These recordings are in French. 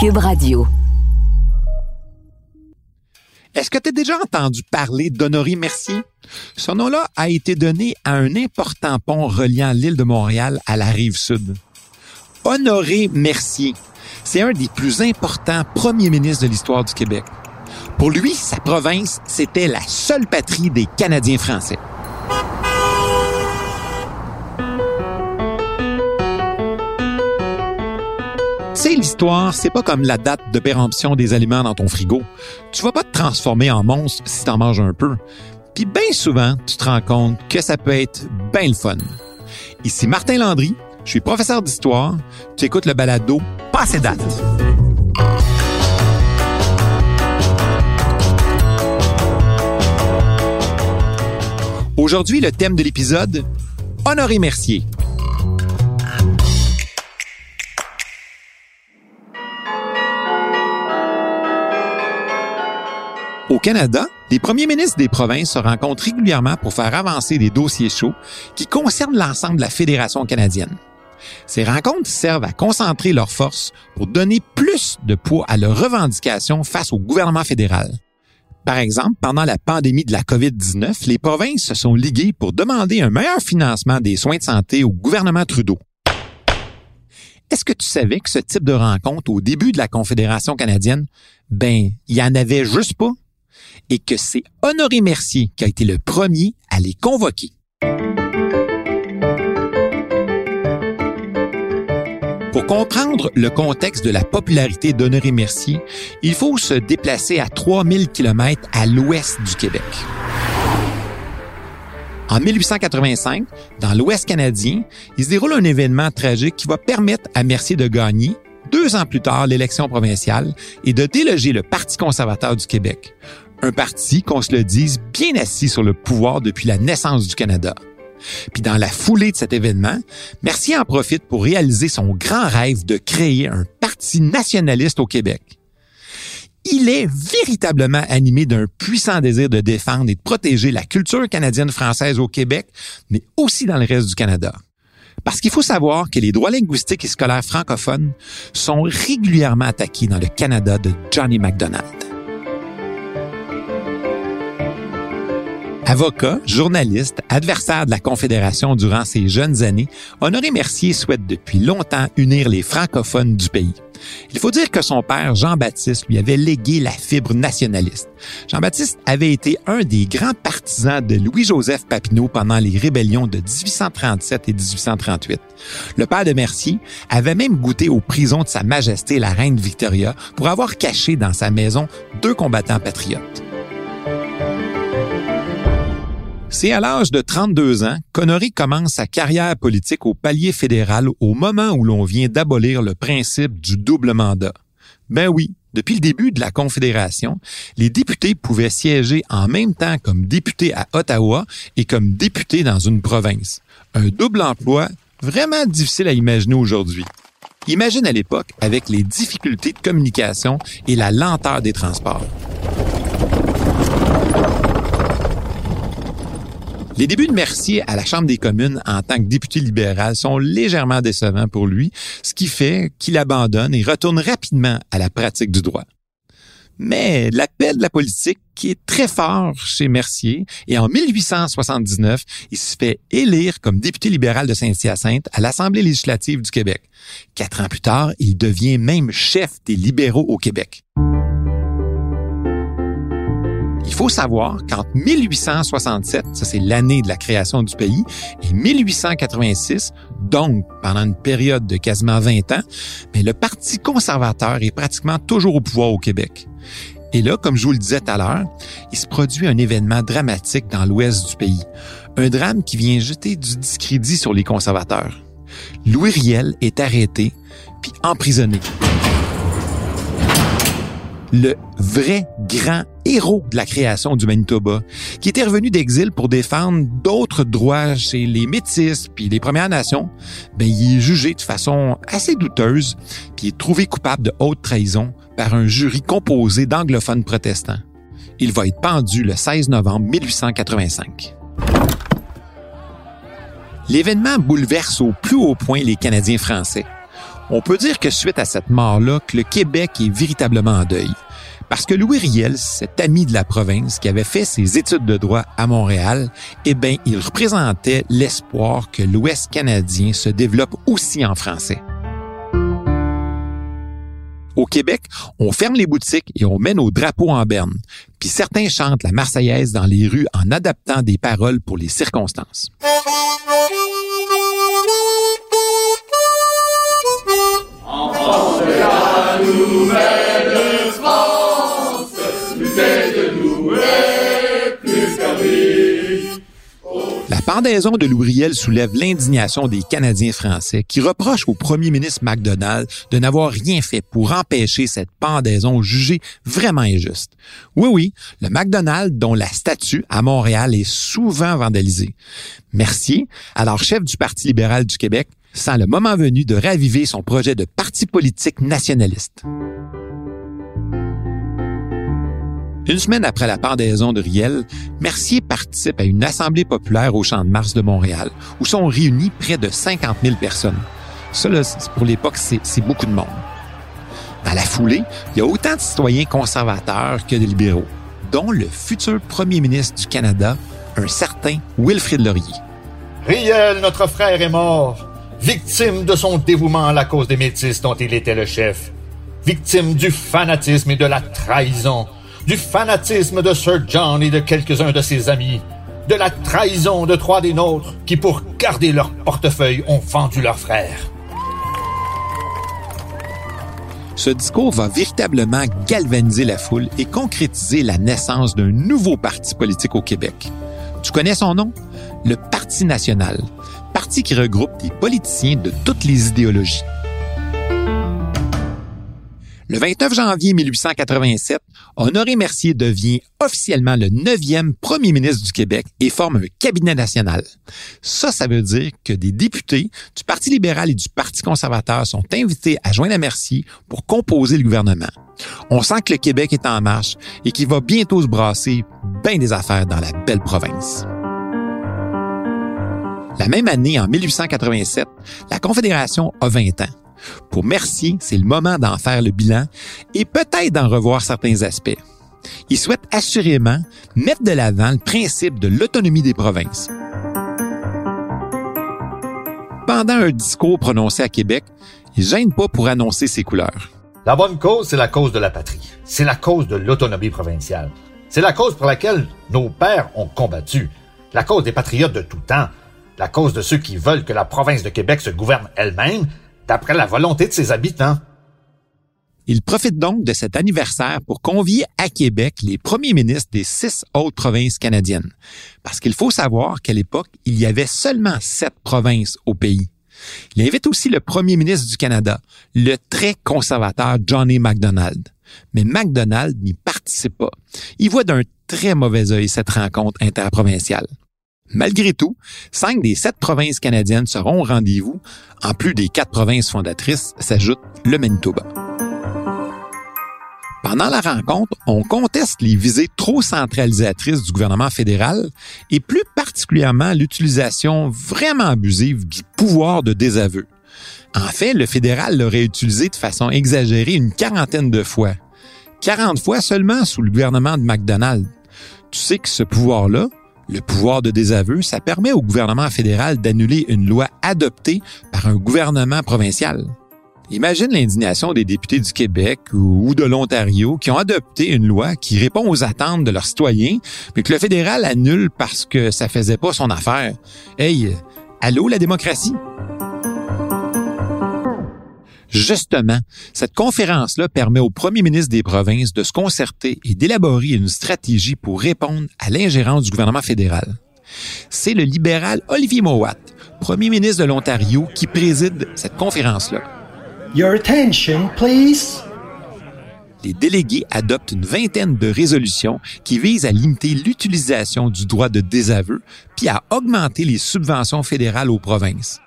Cube Radio. Est-ce que tu as déjà entendu parler d'Honoré Mercier? Ce nom-là a été donné à un important pont reliant l'île de Montréal à la rive sud. Honoré Mercier, c'est un des plus importants premiers ministres de l'histoire du Québec. Pour lui, sa province, c'était la seule patrie des Canadiens français. Tu sais, l'histoire, c'est pas comme la date de péremption des aliments dans ton frigo. Tu vas pas te transformer en monstre si t'en manges un peu. Puis bien souvent, tu te rends compte que ça peut être bien le fun. Ici Martin Landry, je suis professeur d'histoire. Tu écoutes le balado Passé date. Aujourd'hui, le thème de l'épisode, Honoré Mercier. Au Canada, les premiers ministres des provinces se rencontrent régulièrement pour faire avancer des dossiers chauds qui concernent l'ensemble de la Fédération canadienne. Ces rencontres servent à concentrer leurs forces pour donner plus de poids à leurs revendications face au gouvernement fédéral. Par exemple, pendant la pandémie de la COVID-19, les provinces se sont liguées pour demander un meilleur financement des soins de santé au gouvernement Trudeau. Est-ce que tu savais que ce type de rencontre au début de la Confédération canadienne, ben, il y en avait juste pas? Et que c'est Honoré Mercier qui a été le premier à les convoquer. Pour comprendre le contexte de la popularité d'Honoré Mercier, il faut se déplacer à 3000 km à l'ouest du Québec. En 1885, dans l'Ouest canadien, il se déroule un événement tragique qui va permettre à Mercier de gagner, deux ans plus tard, l'élection provinciale et de déloger le Parti conservateur du Québec. Un parti, qu'on se le dise, bien assis sur le pouvoir depuis la naissance du Canada. Puis dans la foulée de cet événement, Mercier en profite pour réaliser son grand rêve de créer un parti nationaliste au Québec. Il est véritablement animé d'un puissant désir de défendre et de protéger la culture canadienne-française au Québec, mais aussi dans le reste du Canada. Parce qu'il faut savoir que les droits linguistiques et scolaires francophones sont régulièrement attaqués dans le Canada de Johnny MacDonald. Avocat, journaliste, adversaire de la Confédération durant ses jeunes années, Honoré Mercier souhaite depuis longtemps unir les francophones du pays. Il faut dire que son père, Jean-Baptiste, lui avait légué la fibre nationaliste. Jean-Baptiste avait été un des grands partisans de Louis-Joseph Papineau pendant les rébellions de 1837 et 1838. Le père de Mercier avait même goûté aux prisons de Sa Majesté la Reine Victoria pour avoir caché dans sa maison deux combattants patriotes. C'est à l'âge de 32 ans qu'Honoré commence sa carrière politique au palier fédéral au moment où l'on vient d'abolir le principe du double mandat. Ben oui, depuis le début de la Confédération, les députés pouvaient siéger en même temps comme députés à Ottawa et comme députés dans une province. Un double emploi vraiment difficile à imaginer aujourd'hui. Imagine à l'époque avec les difficultés de communication et la lenteur des transports. Les débuts de Mercier à la Chambre des communes en tant que député libéral sont légèrement décevants pour lui, ce qui fait qu'il abandonne et retourne rapidement à la pratique du droit. Mais l'appel de la politique est très fort chez Mercier et en 1879, il se fait élire comme député libéral de Saint-Hyacinthe à l'Assemblée législative du Québec. Quatre ans plus tard, il devient même chef des libéraux au Québec. Il faut savoir qu'entre 1867, ça c'est l'année de la création du pays, et 1886, donc pendant une période de quasiment 20 ans, mais le Parti conservateur est pratiquement toujours au pouvoir au Québec. Et là, comme je vous le disais tout à l'heure, il se produit un événement dramatique dans l'ouest du pays. Un drame qui vient jeter du discrédit sur les conservateurs. Louis Riel est arrêté puis emprisonné le vrai grand héros de la création du Manitoba, qui était revenu d'exil pour défendre d'autres droits chez les Métis puis les Premières Nations, ben il est jugé de façon assez douteuse puis est trouvé coupable de haute trahison par un jury composé d'anglophones protestants. Il va être pendu le 16 novembre 1885. L'événement bouleverse au plus haut point les Canadiens français. On peut dire que suite à cette mort-là, que le Québec est véritablement en deuil. Parce que Louis Riel, cet ami de la province qui avait fait ses études de droit à Montréal, eh bien, il représentait l'espoir que l'Ouest canadien se développe aussi en français. Au Québec, on ferme les boutiques et on met nos drapeaux en berne. Puis certains chantent la Marseillaise dans les rues en adaptant des paroles pour les circonstances. Vancouver. La pendaison de Louis soulève l'indignation des Canadiens français qui reprochent au premier ministre MacDonald de n'avoir rien fait pour empêcher cette pendaison jugée vraiment injuste. Oui, oui, le McDonald dont la statue à Montréal est souvent vandalisée. Mercier, alors chef du Parti libéral du Québec, sent le moment venu de raviver son projet de parti politique nationaliste. Une semaine après la pendaison de Riel, Mercier participe à une assemblée populaire au Champ de Mars de Montréal, où sont réunis près de 50 000 personnes. Ça, pour l'époque, c'est beaucoup de monde. Dans la foulée, il y a autant de citoyens conservateurs que de libéraux, dont le futur premier ministre du Canada, un certain Wilfrid Laurier. Riel, notre frère, est mort, victime de son dévouement à la cause des Métis dont il était le chef, victime du fanatisme et de la trahison du fanatisme de Sir John et de quelques-uns de ses amis, de la trahison de trois des nôtres qui, pour garder leur portefeuille, ont vendu leurs frères. Ce discours va véritablement galvaniser la foule et concrétiser la naissance d'un nouveau parti politique au Québec. Tu connais son nom? Le Parti national, parti qui regroupe des politiciens de toutes les idéologies. Le 29 janvier 1887, Honoré Mercier devient officiellement le neuvième premier ministre du Québec et forme un cabinet national. Ça, ça veut dire que des députés du Parti libéral et du Parti conservateur sont invités à joindre à Mercier pour composer le gouvernement. On sent que le Québec est en marche et qu'il va bientôt se brasser bien des affaires dans la belle province. La même année, en 1887, la Confédération a 20 ans. Pour Mercier, c'est le moment d'en faire le bilan et peut-être d'en revoir certains aspects. Il souhaite assurément mettre de l'avant le principe de l'autonomie des provinces. Pendant un discours prononcé à Québec, il gêne pas pour annoncer ses couleurs. La bonne cause, c'est la cause de la patrie. C'est la cause de l'autonomie provinciale. C'est la cause pour laquelle nos pères ont combattu. La cause des patriotes de tout temps. La cause de ceux qui veulent que la province de Québec se gouverne elle-même d'après la volonté de ses habitants. Il profite donc de cet anniversaire pour convier à Québec les premiers ministres des six autres provinces canadiennes. Parce qu'il faut savoir qu'à l'époque, il y avait seulement sept provinces au pays. Il invite aussi le premier ministre du Canada, le très conservateur Johnny MacDonald. Mais MacDonald n'y participe pas. Il voit d'un très mauvais œil cette rencontre interprovinciale. Malgré tout, cinq des sept provinces canadiennes seront au rendez-vous. En plus des quatre provinces fondatrices, s'ajoute le Manitoba. Pendant la rencontre, on conteste les visées trop centralisatrices du gouvernement fédéral et plus particulièrement l'utilisation vraiment abusive du pouvoir de désaveu. En fait, le fédéral l'aurait utilisé de façon exagérée une quarantaine de fois. 40 fois seulement sous le gouvernement de MacDonald. Tu sais que ce pouvoir-là, le pouvoir de désaveu, ça permet au gouvernement fédéral d'annuler une loi adoptée par un gouvernement provincial. Imagine l'indignation des députés du Québec ou de l'Ontario qui ont adopté une loi qui répond aux attentes de leurs citoyens, mais que le fédéral annule parce que ça faisait pas son affaire. Hey, allô la démocratie? Justement, cette conférence-là permet au premier ministre des provinces de se concerter et d'élaborer une stratégie pour répondre à l'ingérence du gouvernement fédéral. C'est le libéral Olivier Mowat, premier ministre de l'Ontario, qui préside cette conférence-là. Your attention, please. Les délégués adoptent une vingtaine de résolutions qui visent à limiter l'utilisation du droit de désaveu puis à augmenter les subventions fédérales aux provinces.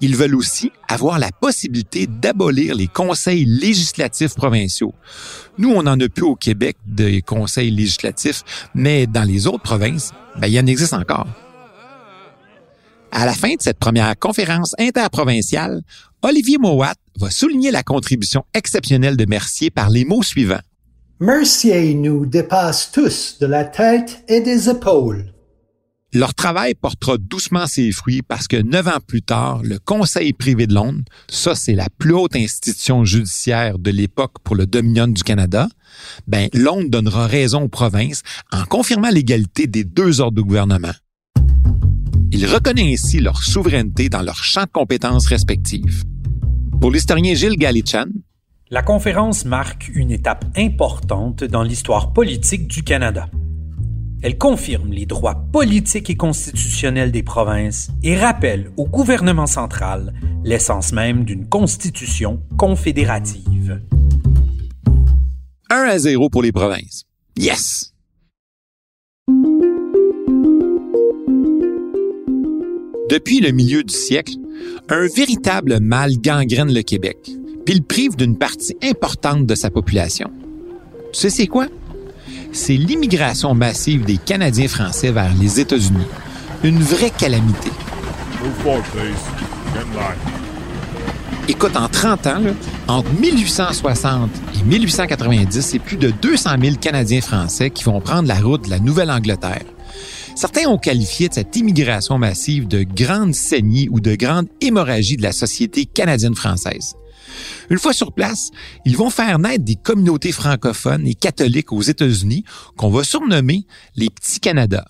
Ils veulent aussi avoir la possibilité d'abolir les conseils législatifs provinciaux. Nous, on n'en a plus au Québec des conseils législatifs, mais dans les autres provinces, ben, il y en existe encore. À la fin de cette première conférence interprovinciale, Olivier Mowat va souligner la contribution exceptionnelle de Mercier par les mots suivants. Mercier nous dépasse tous de la tête et des épaules. Leur travail portera doucement ses fruits parce que neuf ans plus tard, le Conseil privé de Londres, ça c'est la plus haute institution judiciaire de l'époque pour le Dominion du Canada, ben Londres donnera raison aux provinces en confirmant l'égalité des deux ordres de gouvernement. Il reconnaît ainsi leur souveraineté dans leurs champs de compétences respectifs. Pour l'historien Gilles Galichan, la conférence marque une étape importante dans l'histoire politique du Canada. Elle confirme les droits politiques et constitutionnels des provinces et rappelle au gouvernement central l'essence même d'une constitution confédérative. 1 à 0 pour les provinces. Yes! Depuis le milieu du siècle, un véritable mal gangrène le Québec, puis il prive d'une partie importante de sa population. Tu sais c'est quoi? C'est l'immigration massive des Canadiens français vers les États-Unis. Une vraie calamité. Écoute, en 30 ans, entre 1860 et 1890, c'est plus de 200 000 Canadiens français qui vont prendre la route de la Nouvelle-Angleterre. Certains ont qualifié cette immigration massive de grande saignée ou de grande hémorragie de la société canadienne-française. Une fois sur place, ils vont faire naître des communautés francophones et catholiques aux États-Unis qu'on va surnommer les Petits Canada.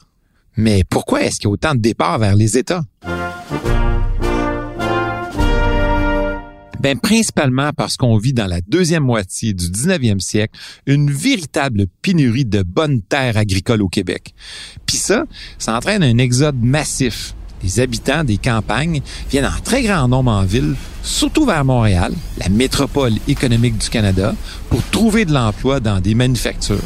Mais pourquoi est-ce qu'il y a autant de départs vers les États? Ben, principalement parce qu'on vit dans la deuxième moitié du 19e siècle une véritable pénurie de bonnes terres agricoles au Québec. Puis ça, ça entraîne un exode massif les habitants des campagnes viennent en très grand nombre en ville, surtout vers Montréal, la métropole économique du Canada, pour trouver de l'emploi dans des manufactures.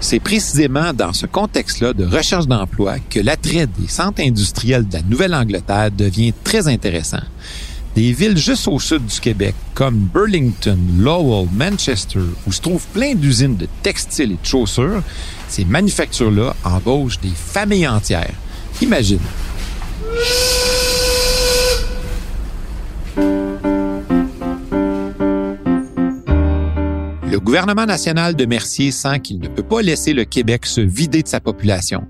C'est précisément dans ce contexte-là de recherche d'emploi que l'attrait des centres industriels de la Nouvelle-Angleterre devient très intéressant. Des villes juste au sud du Québec, comme Burlington, Lowell, Manchester, où se trouvent plein d'usines de textiles et de chaussures, ces manufactures-là embauchent des familles entières. Imagine. Le gouvernement national de Mercier sent qu'il ne peut pas laisser le Québec se vider de sa population.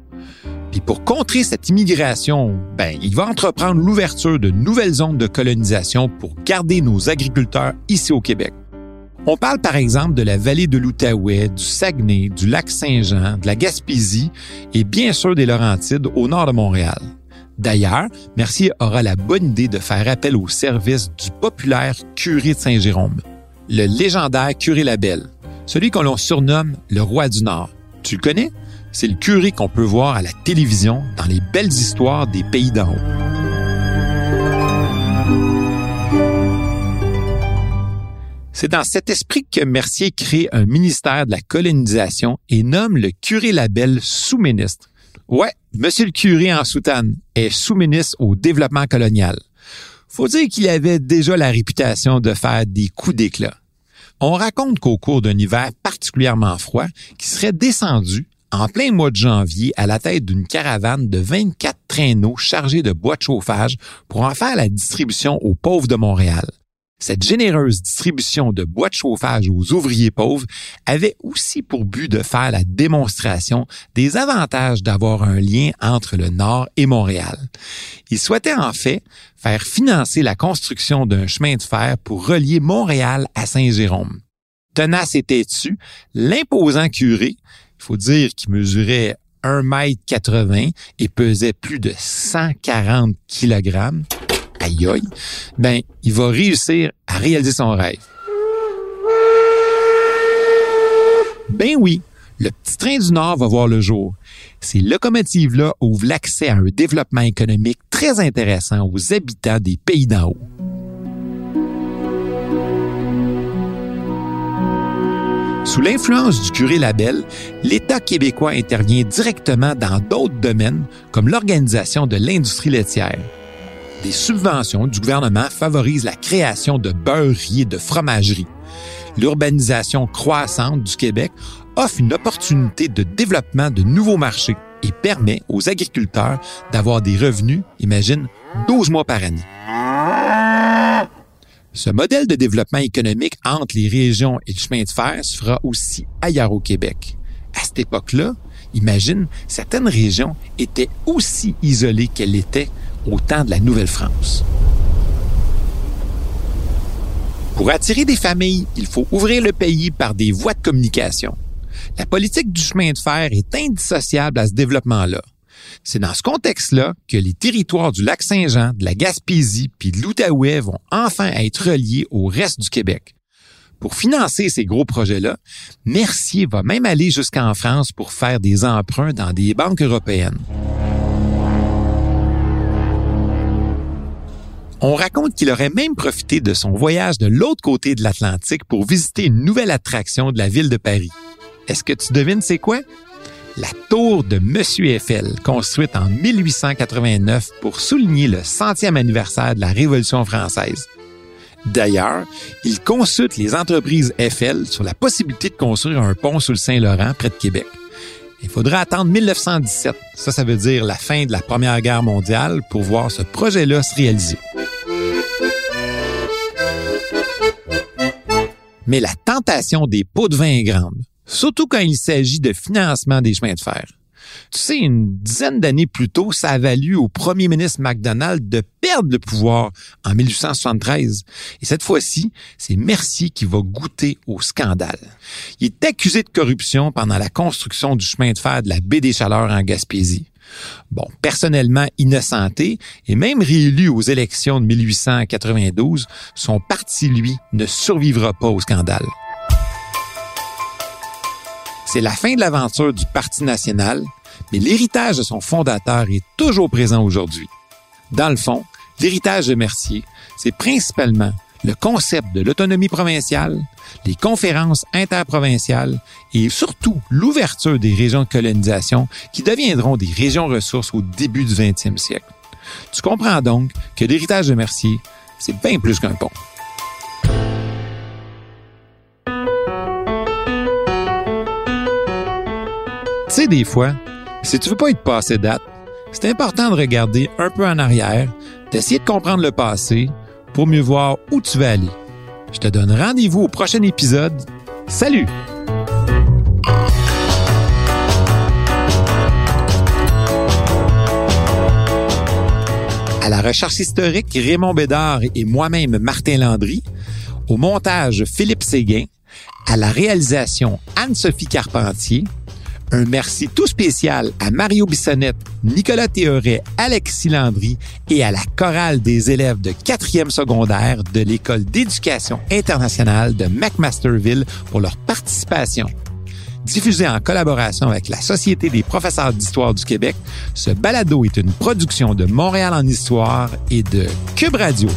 Puis pour contrer cette immigration, ben, il va entreprendre l'ouverture de nouvelles zones de colonisation pour garder nos agriculteurs ici au Québec. On parle par exemple de la vallée de l'Outaouais, du Saguenay, du lac Saint-Jean, de la Gaspésie et bien sûr des Laurentides au nord de Montréal. D'ailleurs, Mercier aura la bonne idée de faire appel au service du populaire curé de Saint-Jérôme, le légendaire curé Labelle, celui qu'on l'on surnomme le roi du Nord. Tu le connais? C'est le curé qu'on peut voir à la télévision dans les belles histoires des pays d'en haut. C'est dans cet esprit que Mercier crée un ministère de la colonisation et nomme le curé Labelle sous-ministre. Ouais, monsieur le curé en soutane est sous-ministre au développement colonial. Faut dire qu'il avait déjà la réputation de faire des coups d'éclat. On raconte qu'au cours d'un hiver particulièrement froid, qui serait descendu en plein mois de janvier à la tête d'une caravane de 24 traîneaux chargés de bois de chauffage pour en faire la distribution aux pauvres de Montréal. Cette généreuse distribution de bois de chauffage aux ouvriers pauvres avait aussi pour but de faire la démonstration des avantages d'avoir un lien entre le Nord et Montréal. Il souhaitait en fait faire financer la construction d'un chemin de fer pour relier Montréal à Saint-Jérôme. Tenace et têtu, l'imposant curé, faut dire qu'il mesurait 1 mètre 80 et pesait plus de 140 kilogrammes, aïe aïe, ben, il va réussir à réaliser son rêve. Ben oui, le petit train du Nord va voir le jour. Ces locomotives-là ouvrent l'accès à un développement économique très intéressant aux habitants des pays d'en haut. Sous l'influence du curé Labelle, l'État québécois intervient directement dans d'autres domaines comme l'organisation de l'industrie laitière des subventions du gouvernement favorisent la création de beurreries et de fromageries. L'urbanisation croissante du Québec offre une opportunité de développement de nouveaux marchés et permet aux agriculteurs d'avoir des revenus, imagine, 12 mois par année. Ce modèle de développement économique entre les régions et le chemin de fer se fera aussi ailleurs au Québec. À cette époque-là, imagine, certaines régions étaient aussi isolées qu'elles l'étaient au temps de la Nouvelle-France. Pour attirer des familles, il faut ouvrir le pays par des voies de communication. La politique du chemin de fer est indissociable à ce développement-là. C'est dans ce contexte-là que les territoires du lac Saint-Jean, de la Gaspésie puis de l'Outaouais vont enfin être reliés au reste du Québec. Pour financer ces gros projets-là, Mercier va même aller jusqu'en France pour faire des emprunts dans des banques européennes. On raconte qu'il aurait même profité de son voyage de l'autre côté de l'Atlantique pour visiter une nouvelle attraction de la ville de Paris. Est-ce que tu devines c'est quoi? La tour de Monsieur Eiffel, construite en 1889 pour souligner le centième anniversaire de la Révolution française. D'ailleurs, il consulte les entreprises Eiffel sur la possibilité de construire un pont sous le Saint-Laurent près de Québec. Il faudra attendre 1917, ça ça veut dire la fin de la Première Guerre mondiale, pour voir ce projet-là se réaliser. Mais la tentation des pots de vin est grande, surtout quand il s'agit de financement des chemins de fer. Tu sais, une dizaine d'années plus tôt, ça a valu au premier ministre MacDonald de perdre le pouvoir en 1873. Et cette fois-ci, c'est Mercier qui va goûter au scandale. Il est accusé de corruption pendant la construction du chemin de fer de la baie des Chaleurs en Gaspésie. Bon, personnellement innocenté et même réélu aux élections de 1892, son parti, lui, ne survivra pas au scandale. C'est la fin de l'aventure du Parti national, mais l'héritage de son fondateur est toujours présent aujourd'hui. Dans le fond, l'héritage de Mercier, c'est principalement le concept de l'autonomie provinciale, les conférences interprovinciales et surtout l'ouverture des régions de colonisation qui deviendront des régions ressources au début du 20e siècle. Tu comprends donc que l'héritage de Mercier, c'est bien plus qu'un pont. Tu sais, des fois, si tu veux pas être passé date, c'est important de regarder un peu en arrière, d'essayer de comprendre le passé pour mieux voir où tu vas aller. Je te donne rendez-vous au prochain épisode. Salut! À la recherche historique, Raymond Bédard et moi-même Martin Landry. Au montage, Philippe Séguin. À la réalisation, Anne-Sophie Carpentier. Un merci tout spécial à Mario Bissonnette, Nicolas Théoret, Alexis Landry et à la chorale des élèves de quatrième secondaire de l'École d'éducation internationale de McMasterville pour leur participation. Diffusé en collaboration avec la Société des professeurs d'histoire du Québec, ce balado est une production de Montréal en histoire et de Cube Radio.